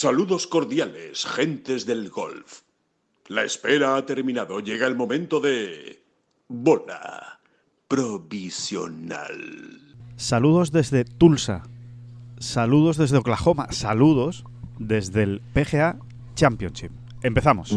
Saludos cordiales, gentes del golf. La espera ha terminado. Llega el momento de... Bola provisional. Saludos desde Tulsa. Saludos desde Oklahoma. Saludos desde el PGA Championship. Empezamos.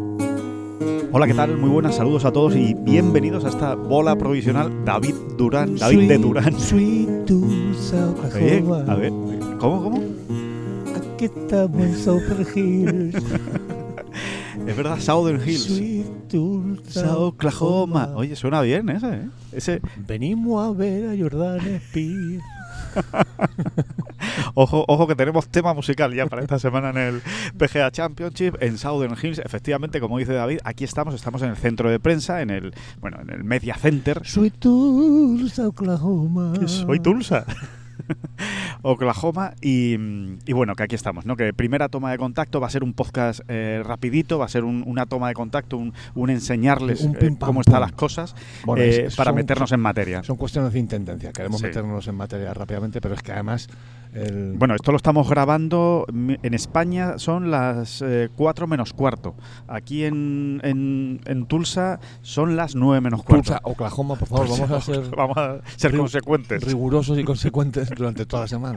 Hola, ¿qué tal? Muy buenas, saludos a todos y bienvenidos a esta bola provisional David Durán. David de Durán. Sweet Oye, a ver, ¿cómo, cómo? Aquí estamos en Super Hills. Es verdad, Southern Hills. Sweet Tulsa, South Oklahoma. Oye, suena bien ese, ¿eh? Ese, Venimos a ver a Jordan Speed. Ojo, ojo que tenemos tema musical ya para esta semana en el PGA Championship en Southern Hills. Efectivamente, como dice David, aquí estamos, estamos en el centro de prensa, en el, bueno, en el Media Center. Sweet Tulsa, Oklahoma. Soy Tulsa. Oklahoma y, y bueno, que aquí estamos, ¿no? Que primera toma de contacto va a ser un podcast eh, rapidito, va a ser un- una toma de contacto, un, un enseñarles Un eh, pim, pam, cómo están las cosas Bueno, eh, es- para son- meternos en materia. Son cuestiones de intendencia. Queremos Sí. meternos en materia rápidamente, pero es que además. El, Bueno, esto lo estamos grabando mm, en España, son las 4 menos cuarto. Aquí en, en, en Tulsa son las 9 menos cuarto. Tulsa, Oklahoma, por favor, vamos a ser Vamos a ser consecuentes. rigurosos y consecuentes durante toda la semana.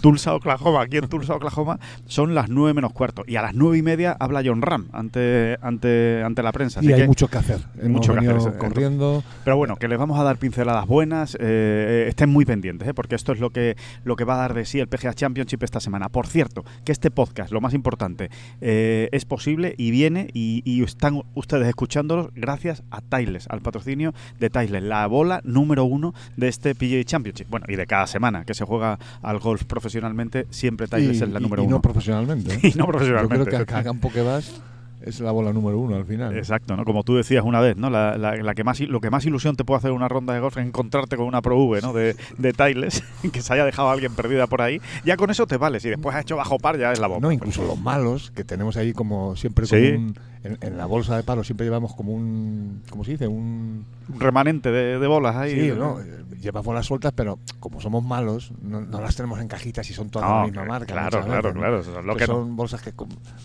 Tulsa, Oklahoma, aquí en Tulsa, Oklahoma, son las 9 menos cuarto. Y a las 9 y media habla John Ram ante, ante, ante la prensa. Así y hay que- mucho que hacer. Hemos mucho que hacer, corriendo. Pero bueno, que les vamos a dar pinceladas buenas. eh, estén muy pendientes, ¿eh? porque esto es lo que, lo que va a dar de sí el PGA Championship esta semana. Por cierto, que este podcast, lo más importante, eh, es posible y viene y, y están ustedes escuchándolos gracias a Tiles, al patrocinio de Tiles, la bola número uno de este PGA Championship. Bueno, y de cada semana que se juega al golf profesionalmente, siempre Tiles y, es la y- número y uno. no profesionalmente. ¿eh? Y no Yo profesionalmente. creo que a cada campo que vas es la bola número uno al final. Exacto, ¿no? Como tú decías una vez, ¿no? La, la- la que más, lo que más ilusión te puede hacer una ronda de golf es encontrarte con una Pro V, ¿no? De, de Tiles, que se haya dejado a alguien perdida por ahí. Ya con eso te vale. Si después has hecho bajo par, ya es la bomba. No, incluso los malos que tenemos ahí como siempre Sí. como un- en, en la bolsa de palos siempre llevamos como un ¿cómo se dice? un Un remanente de, de bolas ahí. sí, ¿no? Eh, llevas bolas sueltas, pero como somos malos, no, no las tenemos en cajitas y son todas No, de la misma marca. claro, claro, claro, es lo Que son bolsas que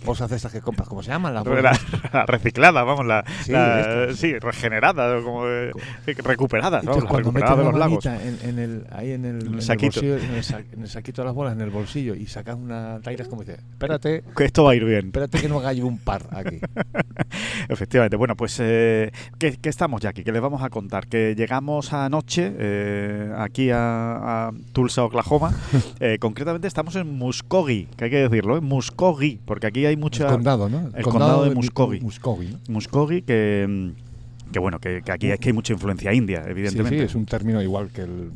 bolsas de estas que compras, ¿cómo se llaman? Las La, la reciclada, vamos, la, Sí, la- sí, regenerada, como eh, Las cuando metes la manita en, en el, ahí en el, en el saquito. bolsillo, en el, sa- en el saquito de las bolas, en el bolsillo, y sacas una taira, es como dice, espérate, Que esto va a ir bien. espérate que no haga yo un par aquí. Efectivamente. Bueno, pues eh, ¿qué, qué estamos ya aquí? ¿Qué les vamos a contar? Que llegamos anoche eh, aquí a, a Tulsa, Oklahoma. Eh, concretamente estamos en Muskogee, que hay que decirlo, en Muskogee, porque aquí hay mucha... el condado, ¿no? el condado de Muskogee. Muskogee, ¿no? Muskogee, que, que bueno, que, que aquí es que hay mucha influencia india, evidentemente. Sí, sí, es un término igual que el.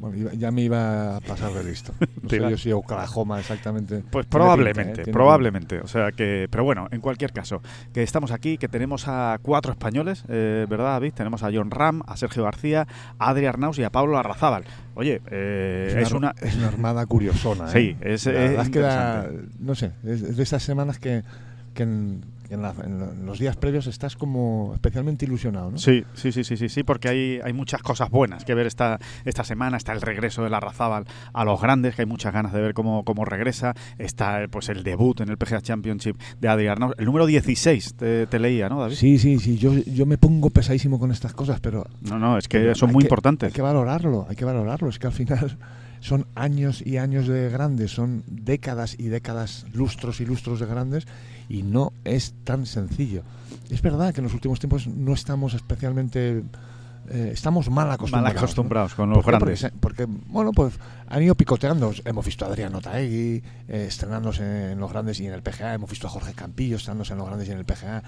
Bueno, ya me iba a pasar de listo. No sé yo si Oklahoma exactamente. Pues probablemente, pinta, ¿eh? Tiene probablemente. O sea que, pero bueno, en cualquier caso, que estamos aquí, que tenemos a cuatro españoles, eh, ¿verdad, David? Tenemos a John Ram, a Sergio García, a Adri Arnaus y a Pablo Arrazábal. Oye, eh, es una... es una armada curiosona. ¿eh? Sí, es, La es es que da- no sé, es, es de esas semanas que, que en, en la- en lo- en los días previos estás como especialmente ilusionado, ¿no? Sí, sí, sí, sí, sí, sí, porque hay, hay muchas cosas buenas que ver esta, esta semana. Está el regreso de la Razábal a los grandes, que hay muchas ganas de ver cómo, cómo regresa. Está pues el debut en el PGA Championship de Adri Arnaus. El número 16, te, te leía, ¿no, David? Sí, sí, sí, yo, yo me pongo pesadísimo con estas cosas, pero No, no, es que son muy que- importantes. Hay que valorarlo, hay que valorarlo. Es que al final son años y años de grandes, son décadas y décadas, lustros y lustros de grandes, y no es tan sencillo. Es verdad que en los últimos tiempos no estamos especialmente. eh, estamos mal acostumbrados. Mal ¿no? acostumbrados con ¿Por los grandes. Porque, bueno, pues han ido picoteando. Hemos visto a Adriano Taegui eh, estrenándose en los grandes y en el PGA. Hemos visto a Jorge Campillo estrenándose en los grandes y en el PGA.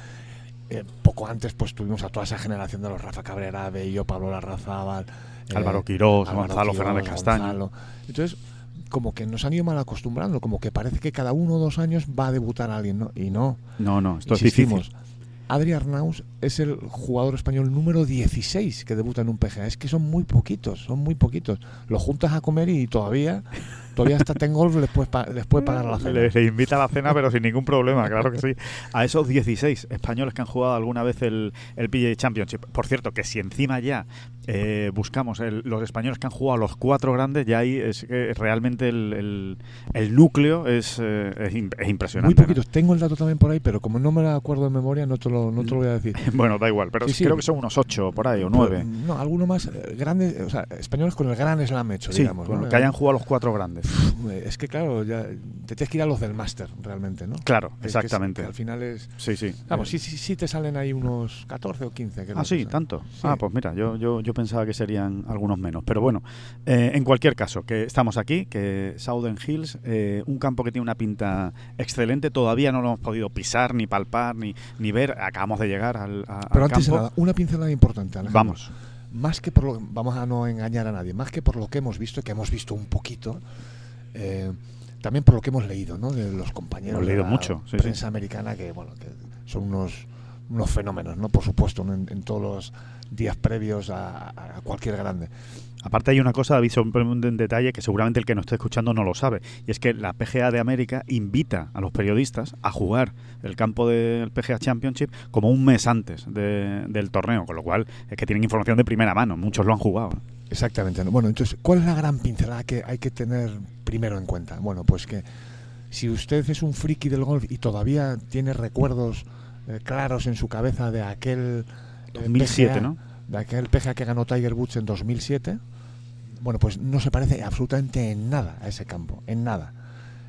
Eh, poco antes, pues tuvimos a toda esa generación de los Rafa Cabrera, Bello, Pablo Larrazábal, Álvaro Quirós, Álvaro Gonzalo Quirós, Fernández Castaño. Gonzalo. Entonces, como que nos han ido mal acostumbrando, como que parece que cada uno o dos años va a debutar alguien, ¿no? Y no. No, no, esto es Insistimos, difícil. Adri Arnaus es el jugador español número 16 que debuta en un PGA. Es que son muy poquitos, son muy poquitos. Lo juntas a comer y todavía, todavía hasta Ten Golf les puede, pa- les puede pagar la cena. Le, invita a la cena, pero sin ningún problema, claro que sí. A esos 16 españoles que han jugado alguna vez el, el PGA Championship. Por cierto, que si encima ya eh, buscamos el- los españoles que han jugado los cuatro grandes, ya ahí es que realmente el, el- el núcleo es, eh, es, im- es impresionante. Muy ¿no? poquitos. Tengo el dato también por ahí, pero como no me lo acuerdo de memoria, no te lo, no te lo voy a decir. Bueno, da igual, pero Sí, sí. creo que son unos 8 por ahí o 9. No, alguno más eh, grandes, o sea, españoles con el gran slam hecho, Sí, digamos. bueno, ¿no? que hayan jugado los cuatro grandes. Eh, Es que claro, ya te tienes que ir a los del máster realmente, ¿no? Claro, es- exactamente. que al final es. Sí, sí. Vamos, Eh, sí, sí, sí te salen ahí unos 14 o 15. creo Ah, sí, tanto. Sí. Ah, pues mira, yo, yo, yo pensaba que serían algunos menos. Pero bueno, eh, en cualquier caso, que estamos aquí, que Southern Hills, eh, un campo que tiene una pinta excelente, todavía no lo hemos podido pisar, ni palpar, ni, ni ver. Acabamos de llegar al, a- Pero al antes de campo. nada, una pincelada importante, Alejandro. Vamos. Más que por lo vamos a no engañar a nadie, más que por lo que hemos visto, que hemos visto un poquito, eh, también por lo que hemos leído, ¿no? De los compañeros Hemos de leído la mucho, sí, prensa sí. americana que, bueno, que son unos, unos fenómenos, ¿no? Por supuesto, en, en todos los días previos a, a cualquier grande. Aparte hay una cosa, David, sobre un detalle que seguramente el que nos esté escuchando no lo sabe, y es que la PGA de América invita a los periodistas a jugar el campo del PGA Championship como un mes antes de- del torneo, con lo cual es que tienen información de primera mano, muchos lo han jugado. Exactamente. ¿no? Bueno, entonces, ¿cuál es la gran pincelada que hay que tener primero en cuenta? Bueno, pues que si usted es un friki del golf y todavía tiene recuerdos eh, claros en su cabeza de aquel eh, 2007, PGA, ¿no? De aquel PGA que ganó Tiger Woods en 2007, bueno, pues no se parece absolutamente en nada a ese campo, en nada.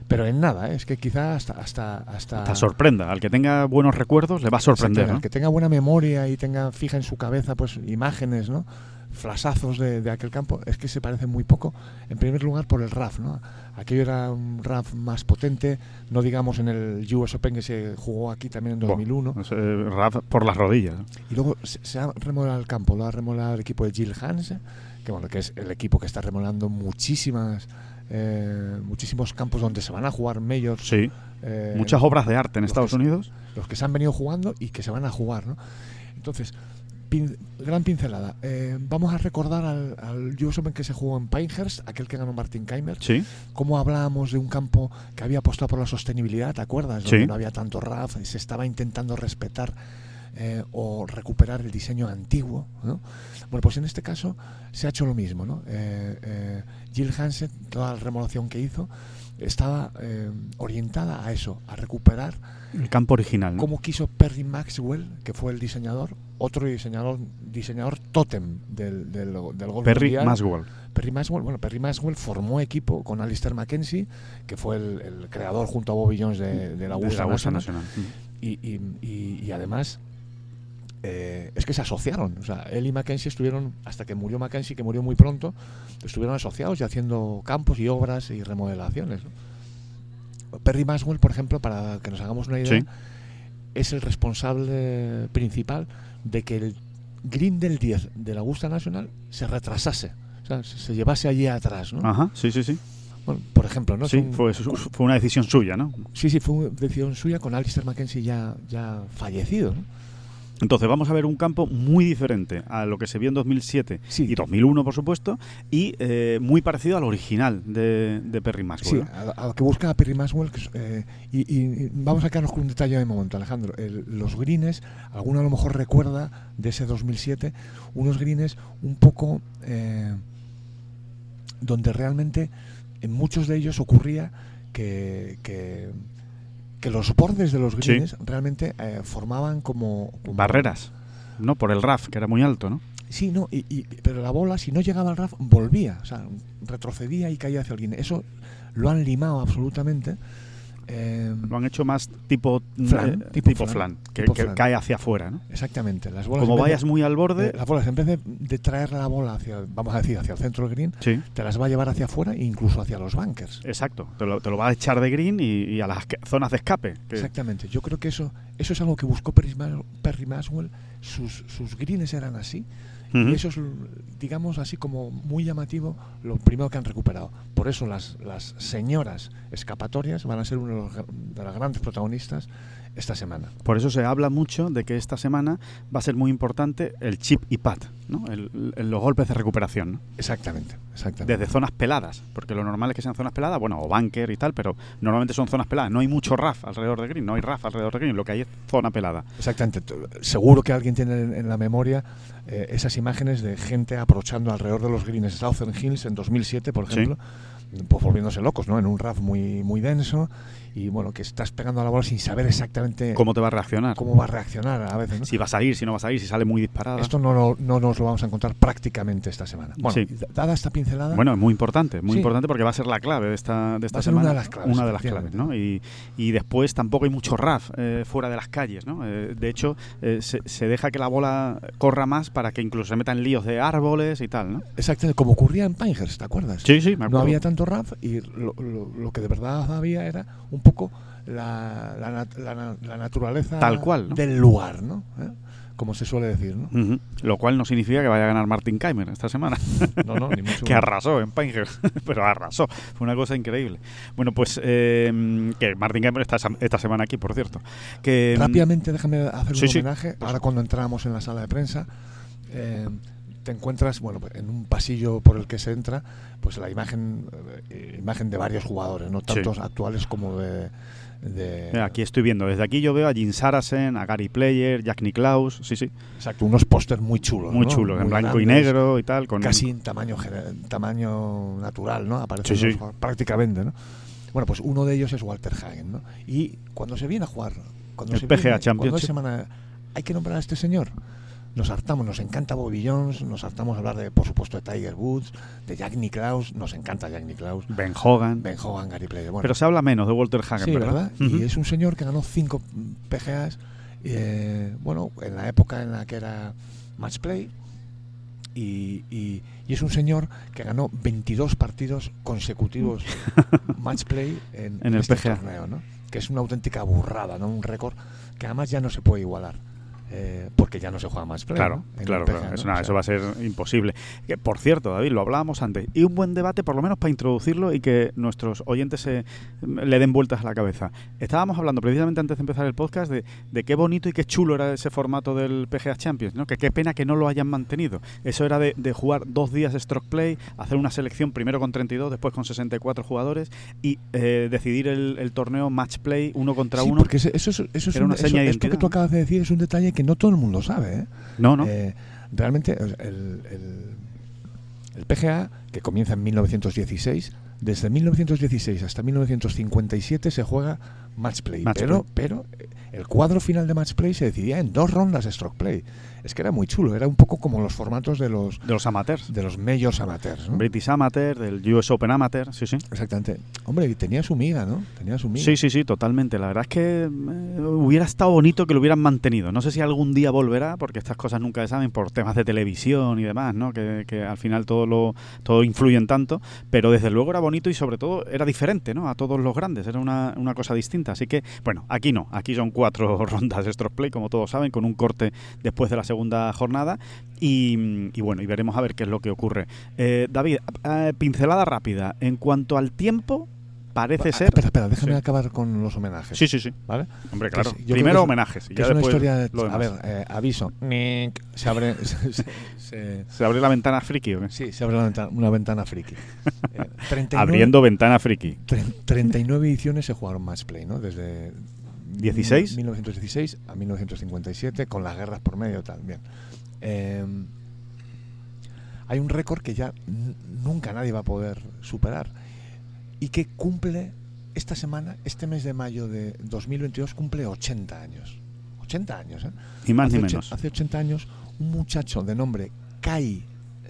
Pero en nada, ¿eh? es que quizá hasta hasta hasta, Hasta sorprenda. Al que tenga buenos recuerdos le va a sorprender. Al que tenga buena memoria y tenga fija en su cabeza pues imágenes, ¿no? Flasazos de, de aquel campo, es que se parece muy poco. En primer lugar por el RAF, ¿no? Aquello era un RAF más potente, no digamos en el US Open que se jugó aquí también en 2001. Pues, eh, Raf por las rodillas. Y luego se, se ha remodelado el campo, lo ha remodelado el equipo de Jill Hans, que bueno, que es el equipo que está remodelando muchísimas eh, muchísimos campos donde se van a jugar majors. Sí. eh, Muchas obras de arte en Estados que Unidos. los que se han venido jugando y que se van a jugar, ¿no? Entonces, pin- gran pincelada. Eh, vamos a recordar al, al US Open que se jugó en Pinehurst, aquel que ganó Martin Keimer. Sí. Cómo hablábamos de un campo que había apostado por la sostenibilidad, ¿te acuerdas? Donde Sí. no había tanto RAF, y se estaba intentando respetar eh, o recuperar el diseño antiguo, ¿no? Bueno, pues en este caso se ha hecho lo mismo, ¿no? Eh, eh, Jill Hansen, toda la remodelación que hizo, estaba eh, orientada a eso, a recuperar El campo original. ¿no? como quiso Perry Maxwell, que fue el diseñador, otro diseñador, diseñador tótem del, del, del golf Perry mundial. Maswell. Perry Maxwell, bueno, Perry Maxwell formó equipo con Alistair Mackenzie, que fue el, el creador junto a Bobby Jones de, de la National. Nacional. Y, y- y- y además eh, es que se asociaron. O sea, él y Mackenzie estuvieron, hasta que murió Mackenzie, que murió muy pronto, estuvieron asociados y haciendo campos y obras y remodelaciones. ¿no? Perry Maxwell, por ejemplo, para que nos hagamos una idea, Sí. es el responsable principal de que el green del 10 de la Augusta Nacional se retrasase. O sea, se se llevase allí atrás, ¿no? Ajá, sí, sí, sí. Bueno, por ejemplo, ¿no? sí, Son- fue, fue una decisión suya, ¿no? sí, sí, fue una decisión suya con Alistair Mackenzie ya, ya fallecido, ¿no? Entonces vamos a ver un campo muy diferente a lo que se vio en 2007 Sí. y 2001, por supuesto, y eh, muy parecido al original de, de Perry Sí, Maxwell. ¿no? a, lo que busca Perry Maxwell. eh, y, y- y vamos a quedarnos con un detalle de momento, Alejandro. El- los greens, alguno a lo mejor recuerda de ese 2007, unos greens un poco eh, donde realmente en muchos de ellos ocurría que, que, que los bordes de los Sí. greens realmente eh, formaban como, como- Barreras, ¿no? Por el RAF, que era muy alto, ¿no? Sí, no, y, y- pero la bola, si no llegaba al RAF, volvía, o sea, retrocedía y caía hacia el green. Eso lo han limado absolutamente. Eh, Lo han hecho más tipo Flan, eh, tipo tipo, flan, flan, que, tipo que flan. cae hacia afuera, ¿no? exactamente. Las bolas Como de- vayas muy al borde, eh, las bolas, en vez de, de traer la bola hacia, vamos a decir, hacia el centro del green, sí, te las va a llevar hacia afuera e incluso hacia los bunkers. exacto. Te lo, te lo va a echar de green y, y a las zonas de escape. que- Exactamente. Yo creo que eso, eso es algo que buscó Perry, Ma- Perry Maxwell. Sus, sus greens eran así Y eso es, digamos, así como muy llamativo, lo primero que han recuperado. Por eso las, las señoras escapatorias van a ser gra- de las grandes protagonistas esta semana. Por eso se habla mucho de que esta semana va a ser muy importante el chip y pad, ¿no? El- el- los golpes de recuperación, ¿no? Exactamente, exactamente. desde zonas peladas, porque lo normal es que sean zonas peladas, bueno, o bunker y tal, pero normalmente son zonas peladas. No hay mucho RAF alrededor de green, no hay RAF alrededor de green, lo que hay es zona pelada. Exactamente. Seguro que alguien tiene en, en la memoria eh, esas imágenes de gente aprovechando alrededor de los greens Southern Hills en 2007, por Sí. Pues volviéndose locos, ¿no? En un RAF muy, muy denso y bueno, que estás pegando a la bola sin saber exactamente ¿Cómo te va a reaccionar? cómo va a reaccionar a veces, ¿no? Si va a salir, si no va a salir, si sale muy disparada. Esto no, lo- no nos lo vamos a encontrar prácticamente esta semana. Bueno, Sí. dada esta pincelada, Bueno, es muy importante, muy Sí. importante porque va a ser la clave de esta, de esta Va a ser semana. una de las claves, Una de las claves. ¿no? Y, y después tampoco hay mucho RAF eh, fuera de las calles, ¿no? Eh, de hecho, eh, se, se deja que la bola corra más para que incluso se metan líos de árboles y tal, ¿no? exactamente como ocurría en Pinehurst, ¿te acuerdas? Sí, sí, me no acuerdo. había tanto RAF y lo, lo- lo que de verdad había era un poco la, la nat- la na- la naturaleza Tal cual, ¿no? del lugar, ¿no? ¿Eh? Como se suele decir, ¿no? Lo cual no significa que vaya a ganar Martin Keimer esta semana. No, no, ni mucho que arrasó en Pinehurst, pero arrasó. Fue una cosa increíble. Bueno, pues eh, que Martin Keimer está esta semana aquí, por cierto. Que, Rápidamente, déjame hacer Sí, un sí. homenaje. Ahora cuando entramos en la sala de prensa, eh, te encuentras, bueno, en un pasillo por el que se entra, pues la imagen, eh, imagen de varios jugadores, no Sí. tantos actuales como de, de- aquí estoy viendo, desde aquí yo veo a Jim Sarasen, a Gary Player, Jack Nicklaus, sí, sí, exacto, unos pósters muy chulos, muy ¿no? chulos, en blanco y negro y tal. Con casi en tamaño tamaño natural, ¿no? Aparecen Sí, prácticamente, ¿no? Bueno, pues uno de ellos es Walter Hagen, ¿no? Y cuando se viene a jugar, cuando El se PGA viene- cuando semana, hay que nombrar a este señor. Nos hartamos, nos encanta Bobby Jones, nos hartamos hablar de, por supuesto, de Tiger Woods, de Jack Nicklaus, nos encanta Jack Nicklaus, Ben Hogan. Ben Hogan, Gary Player. Bueno, pero se habla menos de Walter Hagen, sí, ¿verdad? Y es un señor que ganó cinco PGAs, eh, bueno, en la época en la que era match play. Y, y- y es un señor que ganó 22 partidos consecutivos match play en, En el este PGA. torneo, ¿no? Que es una auténtica burrada, ¿no? Un récord que además ya no se puede igualar. Eh, porque ya no se juega match play. Claro, claro, claro. ¿no? Eso, O nada, sea, eso va a ser imposible. Que, por cierto, David, lo hablábamos antes. Y un buen debate, por lo menos para introducirlo y que nuestros oyentes se, le den vueltas a la cabeza. Estábamos hablando precisamente antes de empezar el podcast de, de qué bonito y qué chulo era ese formato del PGA Champions, ¿no? Que qué pena que no lo hayan mantenido. Eso era de, de jugar dos días de stroke play, hacer una selección primero con 32, después con 64 jugadores y eh, decidir el, el torneo match play uno contra sí, uno. porque eso, es, eso es una seña eso- esto que tú acabas de decir es un detalle que no todo el mundo sabe. ¿eh? No, no. Eh, realmente el, el- el PGA, que comienza en 1916, desde 1916 hasta 1957 se juega match play. Match pero, play. pero eh, el cuadro final de match play se decidía en dos rondas de stroke play. Es que era muy chulo, era un poco como los formatos de los de los amateurs. de los majors amateurs. ¿no? British Amateur, del US Open Amateur, sí, sí. Exactamente. Hombre, tenía su miga, ¿no? Tenía su miga. Sí, sí, sí, totalmente. La verdad es que eh, hubiera estado bonito que lo hubieran mantenido. No sé si algún día volverá, porque estas cosas nunca se saben por temas de televisión y demás, ¿no? Que, que al final todo lo todo influye en tanto. Pero desde luego era bonito y sobre todo era diferente, ¿no? A todos los grandes. Era una, una cosa distinta. Así que, bueno, aquí no. Aquí son cuatro rondas de stroke play, como todos saben, con un corte después de la segunda jornada. Y, bueno, y veremos a ver qué es lo que ocurre. Eh, David, eh, pincelada rápida. En cuanto al tiempo, parece ser. Espera, espera, déjame Sí. acabar con los homenajes. Sí, sí, sí. ¿Vale? Hombre, claro. Primero que es- homenajes. y Que ya es una después historia. lo a ver, eh, aviso. Se abre. se- se- se- ¿Se abre la ventana friki o qué? sí, se abre la ventana- una ventana friki. Eh, 39 Abriendo ventana friki. tre- 39 ediciones se jugaron match play, ¿no? Desde. 16. 1916 a 1957, con las guerras por medio tal. Bien. Eh, hay un récord que ya nunca nadie va a poder superar y que cumple esta semana, este mes de mayo de 2022, cumple 80 años. 80 años, ¿eh? Ni más hace, ni menos. hace 80 años, un muchacho de nombre Kai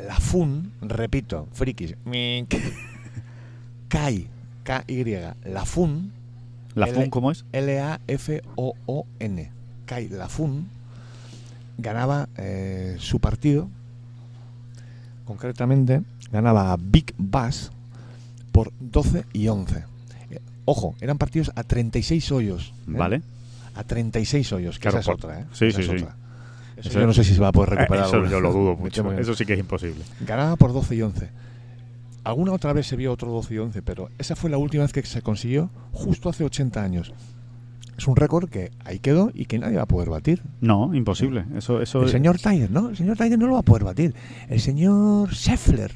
Lafun, repito, frikis, Kai, K-Y, Lafun, ¿La L- FUN cómo es? L-A-F-O-O-N, Kai Lafun, ganaba eh, su partido, concretamente ganaba a Big Bass por 12 y 11. Eh, ojo, eran partidos a 36 hoyos. ¿eh? Vale. A 36 hoyos, que Claro, esa es otra. ¿eh? sí, Esa sí, es sí. otra. Eso yo no sé si se va a poder Eh, recuperar. Eso yo lo dudo mucho. Eso sí que es imposible. Ganaba por 12 y 11. Alguna otra vez se vio otro 12 y 11, pero esa fue la última vez que se consiguió justo hace 80 años. Es un récord que ahí quedó y que nadie va a poder batir. No, imposible. Eso, eso El señor Tiger, ¿no? El señor Tiger no lo va a poder batir. El señor Scheffler,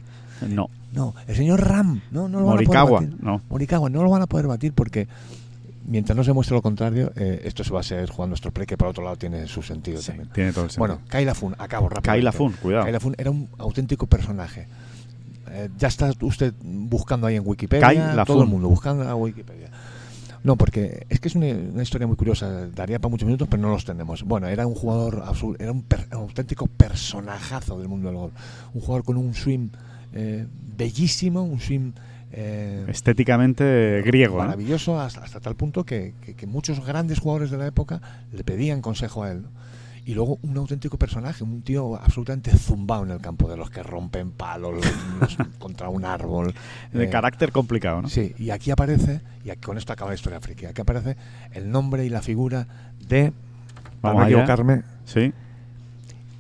No. No. El señor Ram, no, no lo Morikawa, van a poder batir. no. Morikawa, no lo van a poder batir porque mientras no se muestre lo contrario, eh, esto se va a ser jugando nuestro play, que por otro lado tiene su sentido Sí, también. tiene todo el sentido. Bueno, Kayla Fun, acabo rápido. Kayla Fun, cuidado. Kayla Fun era un auténtico personaje. Eh, ya está usted buscando ahí en Wikipedia. Kayla todo el Fun. mundo buscando en Wikipedia. No, porque es que es una, una historia muy curiosa. Daría para muchos minutos, pero no los tenemos. Bueno, era un jugador absoluto, era un, per- un auténtico personajazo del mundo del golf. Un jugador con un swing eh, bellísimo, un swing eh, Estéticamente griego. ¿no? maravilloso hasta, hasta tal punto que, que- que muchos grandes jugadores de la época le pedían consejo a él. ¿no? Y luego un auténtico personaje, un tío absolutamente zumbado en el campo, de los que rompen palos los- los- contra un árbol. De Eh, carácter complicado, ¿no? Sí, y aquí aparece, y aquí- con esto acaba la historia friki, aquí aparece el nombre y la figura de, Vamos para no equivocarme, Sí.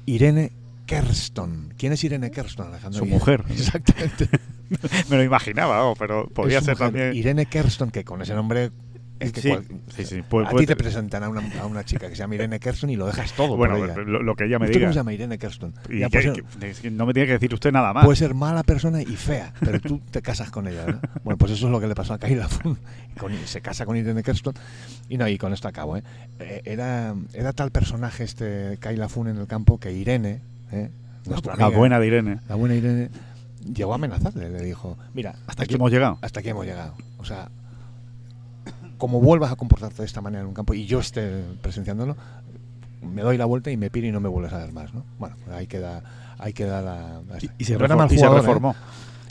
Irene Kerston. ¿Quién es Irene Kerston, Alejandro? Su mujer. Exactamente. Me lo imaginaba, pero su ser mujer, también. Irene Kerston, que con ese nombre es que Sí, cual- sí, sí, puede- a ti te presentan a una, a una chica que se llama Irene Kerston y lo dejas todo Bueno, por ella. lo, lo que ella me ¿Usted diga. cómo se llama Irene Kerston? Y Ya, que- puede, ser, que- es que no me tiene que decir usted nada más. puede ser mala persona y fea, pero tú te casas con ella, ¿no? Bueno, pues eso es lo que le pasó a Kayla Fun. Con- se casa con Irene Kerston. Y no, y con esto acabo, ¿eh? Eh, Era, era tal personaje este Kayla Fun en el campo que Irene, ¿eh? Nuestra la buena de Irene. la buena Irene, llegó a amenazarle. Le dijo: Mira, Hasta aquí hemos llegado. hasta aquí hemos llegado. O sea, como vuelvas a comportarte de esta manera en un campo y yo esté presenciándolo, me doy la vuelta y me piro y no me vuelves a ver más, ¿no? Bueno, pues ahí queda, ahí queda la... la- Y, y se, No era refor- mal y se jugador, ¿eh? reformó.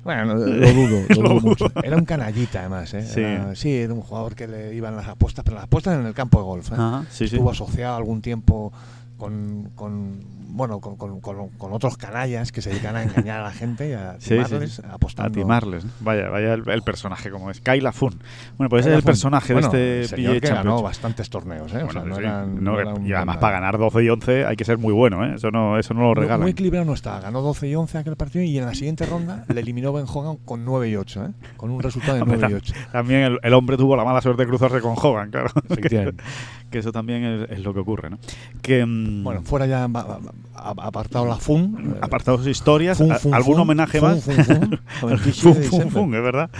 Bueno, lo dudo, lo dudo mucho. Era un canallita además, ¿eh? Sí. Era, sí, era un jugador que le iban las apuestas, pero las apuestas en el campo de golf. ¿eh? Ajá, sí, sí. Estuvo asociado algún tiempo con, con bueno, con, con- con- con otros canallas que se dedican a engañar a la gente y a Sí, sí, timarles sí. apostando. A timarles. ¿no? Vaya, vaya el, el personaje como es. Kayla Fun. Bueno, pues ese Kayla es el Fun. personaje Bueno, de este señor PGA que ganó bastantes torneos, ¿eh? O sea, Bueno, no sí, era- no, no y además para ganar 12 y 11 hay que ser muy bueno, ¿eh? Eso no, eso no lo regalan. Muy equilibrado no estaba. Ganó 12 y 11 aquel partido y en la siguiente ronda le eliminó Ben Hogan con 9 y 8, ¿eh? Con un resultado de Hombre, 9 y tam- 8. También el, el hombre tuvo la mala suerte de cruzarse con Hogan, claro. que, que eso también es, es lo que ocurre, ¿no? Que, mm, Bueno, fuera ya va- apartado la FUN. eh, apartados historias, fun, a- fun, ¿algún fun, homenaje fun, más? fun, fun, a 27 Fun, de fun, diciembre. fun, es verdad.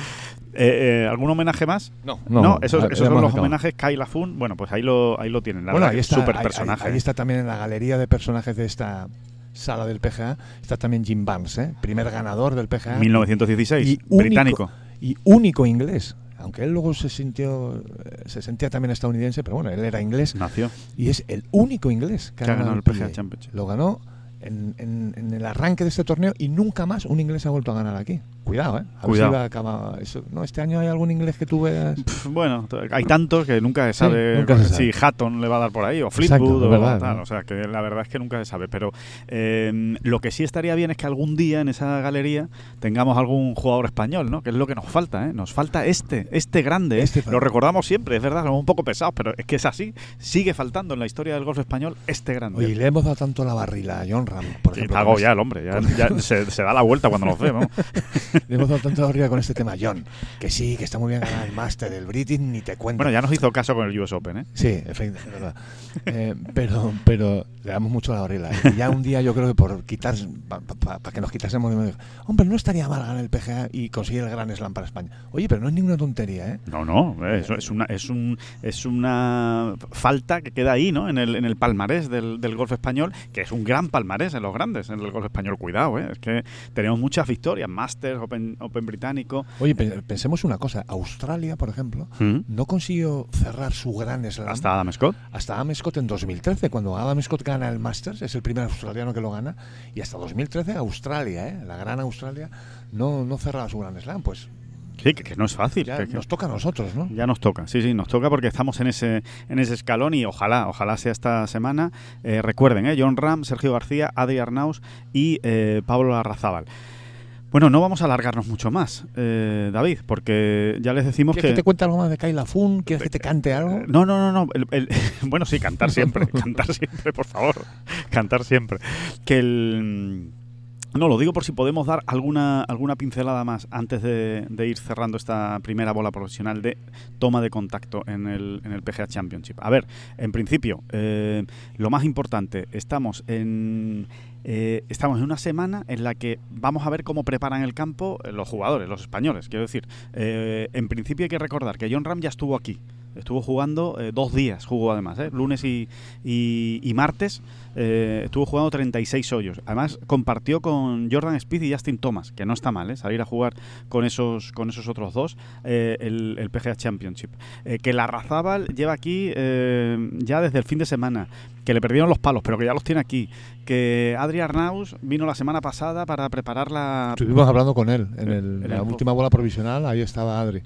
Eh, eh, ¿Algún homenaje más? No, No, esos, ya esos son los acabado. homenajes Kayla Fun. Bueno, pues ahí lo, ahí lo tienen. La Bueno, ahí está, súper ahí- personaje. ahí- ahí está también en la galería de personajes de esta sala del PGA. Está también Jim Barnes, ¿eh? primer ganador del PGA. 1916, y único- británico. Y único inglés. Aunque él luego se sintió eh, se sentía también estadounidense, pero bueno, él era inglés Nació. y es el único inglés que, Que ha ganado el PGA PGA. Championship. Lo ganó en, en- en el arranque de este torneo y nunca más un inglés ha vuelto a ganar aquí. Cuidado, ¿eh? A ver Cuidado. si va a acabar eso. No, este año hay algún inglés que tú veas. Bueno, hay tantos que nunca se Sí, sabe nunca se si. Hatton le va a dar por ahí o Fleetwood o verdad, tal. ¿no? O sea, que la verdad es que nunca se sabe. Pero eh, lo que sí estaría bien es que algún día en esa galería tengamos algún jugador español, ¿no? Que es lo que nos falta, ¿eh? Nos falta este, este grande. ¿eh? Este lo recordamos siempre, es verdad, somos un poco pesados, pero es que es así. Sigue faltando en la historia del golf español este grande. Oye, y le hemos dado tanto la barrila a John Ram, por ejemplo. está agobiado el hombre, ya, ya se, se da la vuelta cuando nos vemos. Le hemos dado tanto la barriga con este tema John. Que sí, que está muy bien ganar el máster, el British, ni te cuento. Bueno, ya nos hizo caso con el US Open, ¿eh? Sí, efectivamente, es verdad. Eh, pero, pero le damos mucho la barrila. Y ya un día yo creo que por quitar, para que nos quitásemos, hombre, no estaría mal ganar el PGA y conseguir el Gran Slam para España. Oye, pero no es ninguna tontería, ¿eh? No, no, eh, eso es una, es un, es una falta que queda ahí, ¿no? En el, en el palmarés del, del golf español, que es un gran palmarés en los grandes, en el golf español. Cuidado, ¿eh? Es que tenemos muchas victorias, Masters, Open, Open británico. Oye, pe- pensemos una cosa. Australia, por ejemplo, no consiguió cerrar su Gran Slam Hasta Adam Scott. hasta Adam Scott en 2013, cuando Adam Scott gana el Masters, es el primer australiano que lo gana, y hasta 2013 Australia, ¿eh? la gran Australia, no, no cerraba su Gran Slam. Pues Sí, que, que no es fácil. ya que- que- nos toca a nosotros, ¿no? Ya nos toca, sí, sí, nos toca porque estamos en ese, en ese escalón y ojalá, ojalá sea esta semana. Eh, recuerden, ¿eh? John Ram, Sergio García, Adri Arnaus y eh, Pablo Arrazábal. Bueno, no vamos a alargarnos mucho más, eh, David, porque ya les decimos ¿Quieres que... que te cuente algo más de Kyla Fun? ¿Quieres que te cante algo? No, no, no, no. el- el- bueno, sí, cantar siempre, cantar siempre, por favor. Cantar siempre. Que el... No, lo digo por si podemos dar alguna, alguna pincelada más antes de, ir cerrando esta primera bola profesional de toma de contacto en el, en el PGA Championship. A ver, en principio, eh, lo más importante, estamos en, eh, estamos en una semana en la que vamos a ver cómo preparan el campo eh, los jugadores, los españoles. Quiero decir, eh, en principio hay que recordar que John Ram ya estuvo aquí. Estuvo jugando eh, dos días, jugó además, ¿eh? lunes y, y- y martes. eh, estuvo jugando 36 hoyos. Además, compartió con Jordan Speed y Justin Thomas, que no está mal, ¿eh? salir a jugar con esos, con esos otros dos, eh, el, el PGA Championship. Eh, que la Razábal lleva aquí ya desde el fin de semana, que le perdieron los palos, pero que ya los tiene aquí. Que Adri Arnaus vino la semana pasada para preparar la, Estuvimos hablando con él en, el- En la última bola provisional, ahí estaba Adri.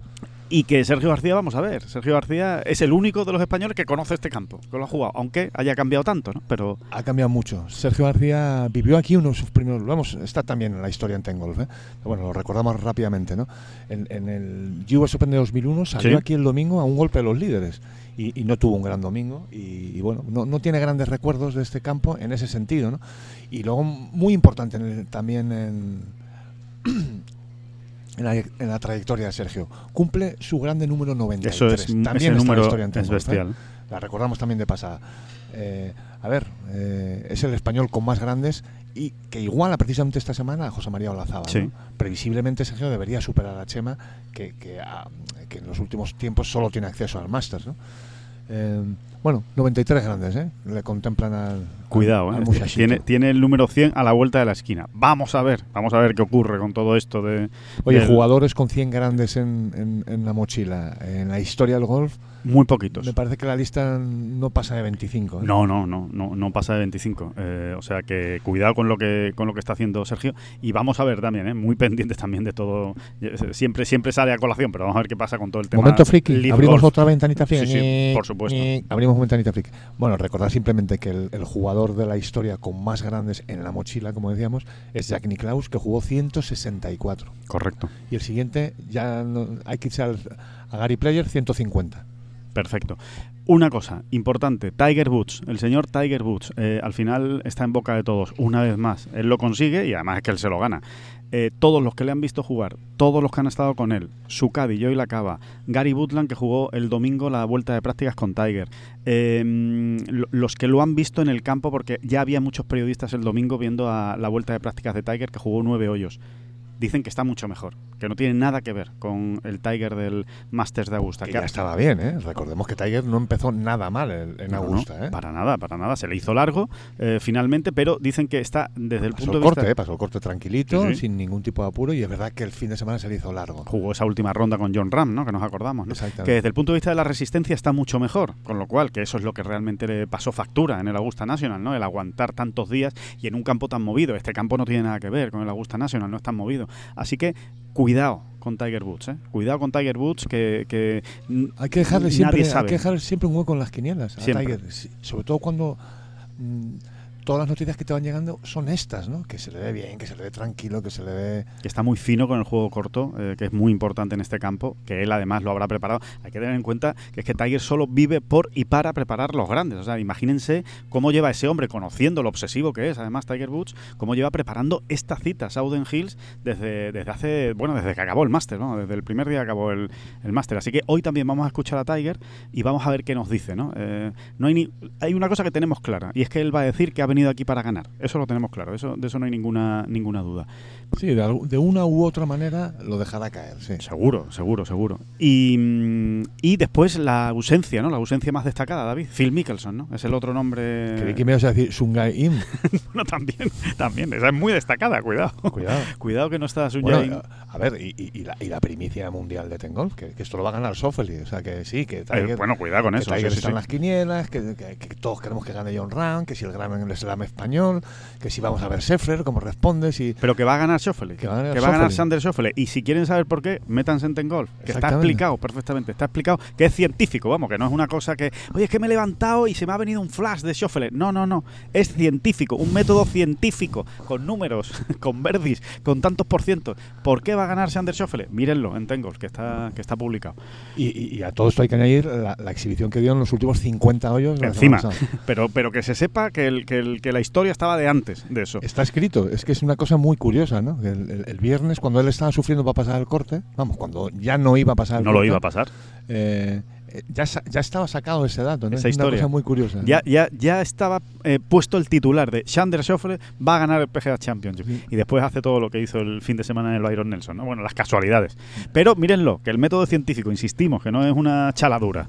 Y que Sergio García, vamos a ver, Sergio García es el único de los españoles que conoce este campo, que lo ha jugado, aunque haya cambiado tanto, ¿no? Pero Ha cambiado mucho. Sergio García vivió aquí uno de sus primeros. Vamos, está también en la historia en Tengolf. ¿eh? Bueno, lo recordamos rápidamente. ¿no? En, en el US Open de 2001 salió Sí. aquí el domingo a un golpe de los líderes y, y no tuvo un gran domingo. Y, y bueno, no, no tiene grandes recuerdos de este campo en ese sentido. ¿no? Y luego, muy importante en el- también en. En la, en la trayectoria de Sergio. Cumple su grande número 93. eso es, también ese está la historia en es ¿eh? bestial. La recordamos también de pasada. Eh, a ver, eh, es el español con más grandes y que iguala precisamente esta semana a José María Olazábal. Sí. ¿no? Previsiblemente Sergio debería superar a Chema, que, que, ah, que en los últimos tiempos solo tiene acceso al Masters. ¿no? Eh, bueno, 93 grandes, ¿eh? Le contemplan al. Cuidado, al- ¿eh? al tiene, tiene el número 100 a la vuelta de la esquina. Vamos a ver, vamos a ver qué ocurre con todo esto de... Oye, del- jugadores con 100 grandes en, en- en la mochila en la historia del golf, Muy poquitos. me parece que la lista no pasa de 25. ¿eh? No, no, no, no, no pasa de 25. Eh, o sea que cuidado con lo que con lo que está haciendo Sergio y vamos a ver también, ¿eh? muy pendientes también de todo. Eh, Siempre siempre sale a colación, pero vamos a ver qué pasa con todo el tema. Momento friki, abrimos Golf. otra ventanita. Sí, sí, por supuesto. ñe. Friki. Bueno, recordar simplemente que el, el jugador de la historia con más grandes en la mochila, como decíamos, es Jack Nicklaus, que jugó 164. Correcto. Y el siguiente, ya no- hay que echar a Gary Player 150. Perfecto. Una cosa importante, Tiger Woods, el señor Tiger Woods, eh, al final está en boca de todos, una vez más. Él lo consigue y además es que él se lo gana. Eh, todos los que le han visto jugar, todos los que han estado con él, su caddy, Joey Lacaba, Gary Woodland que jugó el domingo la vuelta de prácticas con Tiger, eh, lo- los que lo han visto en el campo, porque ya había muchos periodistas el domingo viendo a la vuelta de prácticas de Tiger que jugó nueve hoyos. Dicen que está mucho mejor, que no tiene nada que ver con el Tiger del Masters de Augusta. Que que ya estaba bien, ¿eh? Recordemos que Tiger no empezó nada mal en, no, Augusta, ¿eh? Para nada, para nada. Se le hizo largo eh, finalmente, pero dicen que está desde el Pasó punto el de vista. corte, ¿eh? Pasó el corte tranquilito, Sí, sí. sin ningún tipo de apuro, y es verdad que el fin de semana se le hizo largo. Jugó esa última ronda con John Ram, ¿no? Que nos acordamos, ¿no? Exactamente. Que desde el punto de vista de la resistencia está mucho mejor, con lo cual que eso es lo que realmente le pasó factura en el Augusta National, ¿no? El aguantar tantos días y en un campo tan movido. Este campo no tiene nada que ver con el Augusta National, no es tan movido. Así que cuidado con Tiger Woods, ¿eh? Cuidado con Tiger Woods que, que Hay que dejarle siempre, hay que dejarle siempre un hueco en las quinielas a Siempre. Tiger. Sobre todo cuando mm, todas las noticias que te van llegando son estas, ¿no? Que se le ve bien, que se le ve tranquilo, que se le ve... que está muy fino con el juego corto, eh, que es muy importante en este campo, que él además lo habrá preparado. Hay que tener en cuenta que es que Tiger solo vive por y para preparar los grandes. O sea, imagínense cómo lleva ese hombre, conociendo lo obsesivo que es, además Tiger Woods, cómo lleva preparando esta cita, Southern Hills, desde, desde hace, bueno, desde que acabó el máster, ¿no? Desde el primer día que acabó el, el máster. Así que hoy también vamos a escuchar a Tiger y vamos a ver qué nos dice, ¿no? Eh, no hay, ni, hay una cosa que tenemos clara, y es que él va a decir que ha venido aquí para ganar. Eso lo tenemos claro, eso, de eso no hay ninguna, ninguna duda. Sí, de, de una u otra manera lo dejará caer, sí. Seguro, seguro, seguro. Y, mm, y después la ausencia, ¿no? La ausencia más destacada, David. Phil Mickelson, ¿no? Es el otro nombre. Creí que me ibas a decir Sungai Im. No, también, también. Esa es muy destacada, cuidado. Cuidado. Cuidado que no está Sun Bueno, a, a ver, y, y- la, y la primicia mundial de Tengolf, que, que esto lo va a ganar Softly, o sea que sí, que Eh, Tiger, bueno, cuidado con que eso. Tiger sí, sí, está en sí. las quinielas, que, que- que todos queremos que gane John Ram, que si el gran Slam español, que si vamos a ver Scheffler, cómo responde, si... Pero que va a ganar Schauffele. Que va a ganar que va a ganar Schauffele. Sander Schauffele. Y si quieren saber por qué, métanse en Ten Golf. Que está explicado perfectamente. Está explicado que es científico, vamos, que no es una cosa que, oye, es que me he levantado y se me ha venido un flash de Schauffele. No, no, no. Es científico, un método científico, con números, con verdis, con tantos por cientos. ¿Por qué va a ganar Sander Schauffele? Mírenlo en Ten Golf, que está, que está publicado. Y, a todo esto hay que añadir la, la exhibición que dio en los últimos 50 hoyos. Encima. Pero, pero que se sepa que, el, que, el- que la historia estaba de antes de eso. Está escrito, es que es una cosa muy curiosa, ¿no? El, el- el viernes, cuando él estaba sufriendo para pasar el corte, vamos, cuando ya no iba a pasar el No lo corte, iba a pasar. eh, eh, ya, ya estaba sacado ese dato, ¿no? Esa es historia. una cosa muy curiosa. ¿no? Ya, ya, ya estaba eh, puesto el titular de Sander Schauffele va a ganar el PGA Championship. Sí. Y después hace todo lo que hizo el fin de semana en el Byron Nelson. ¿no? Bueno, las casualidades. Pero mírenlo, que el método científico, insistimos, que no es una chaladura.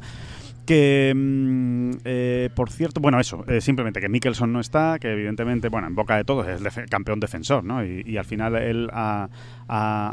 Que, mm, eh, por cierto, bueno, eso, eh, simplemente que Mickelson no está, que evidentemente, bueno, en boca de todos es el campeón defensor, ¿no? Y, al final él ha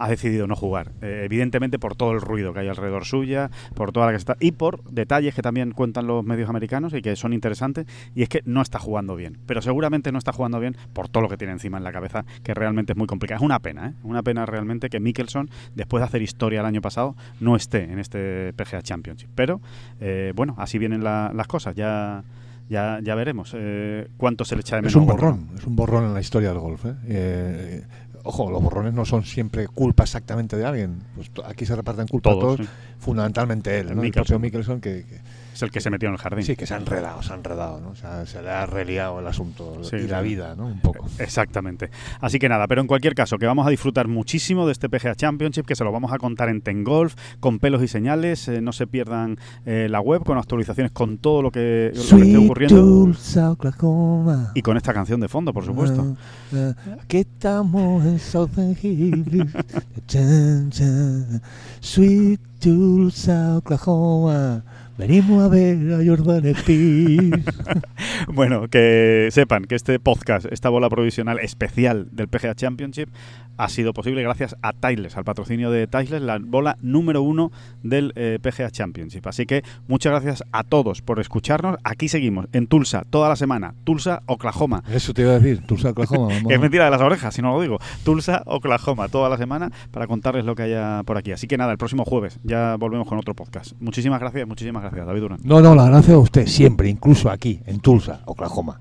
decidido no jugar. Eh, evidentemente por todo el ruido que hay alrededor suya, por toda la que está. Y por detalles que también cuentan los medios americanos y que son interesantes, y es que no está jugando bien. Pero seguramente no está jugando bien por todo lo que tiene encima en la cabeza, que realmente es muy complicado. Es una pena, ¿eh? Una pena realmente que Mickelson, después de hacer historia el año pasado, no esté en este PGA Championship. Pero, eh, bueno, así vienen la- las cosas. Ya, ya, ya veremos eh, cuánto se le echa de menos. Es un borrón, es un borrón en la historia del golf. ¿eh? Eh, ojo, los borrones no son siempre culpa exactamente de alguien. Pues aquí se reparten culpa Todos, todos, sí. fundamentalmente él, ¿no? el propio Mickelson, que, que- Es el que se metió en el jardín. sí, que se ha enredado, se ha enredado, ¿no? O sea, se le ha reliado el asunto Sí, y la vida, ¿no? Un poco. Exactamente. Así que nada, pero en cualquier caso, que vamos a disfrutar muchísimo de este PGA Championship, que se lo vamos a contar en Ten Golf, con pelos y señales. eh, no se pierdan eh, la web con actualizaciones, con todo lo que, lo que esté ocurriendo. Tulsa, Oklahoma. Y con esta canción de fondo, por supuesto. Ah, ah, aquí estamos en Southern Hills. Sweet Tulsa, Oklahoma. Venimos a ver a Jordan. Bueno, que sepan que este podcast, esta bola provisional especial del PGA Championship, ha sido posible gracias a Tiles, al patrocinio de Tiles, la bola número uno del eh, PGA Championship. Así que muchas gracias a todos por escucharnos. Aquí seguimos en Tulsa toda la semana, Tulsa, Oklahoma. Eso te iba a decir, Tulsa, Oklahoma. es mentira de las orejas, si no lo digo. Tulsa, Oklahoma, toda la semana para contarles lo que haya por aquí. Así que nada, el próximo jueves ya volvemos con otro podcast. Muchísimas gracias, muchísimas gracias, David Durán. No, no, la gracia a usted siempre, incluso aquí, en Tulsa, Oklahoma.